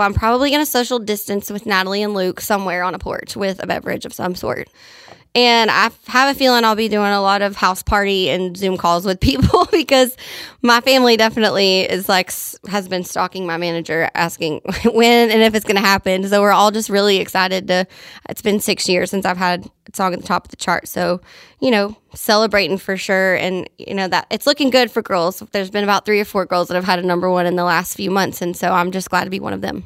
well, I'm probably going to social distance with Natalie and Luke somewhere on a porch with a beverage of some sort. And I have a feeling I'll be doing a lot of house party and Zoom calls with people because my family definitely is like, has been stalking my manager asking when and if it's going to happen. So we're all just really excited to, it's been six years since I've had a song at the top of the chart. So, you know, celebrating for sure. And, you know, that it's looking good for girls. There's been about three or four girls that have had a number one in the last few months. And so I'm just glad to be one of them.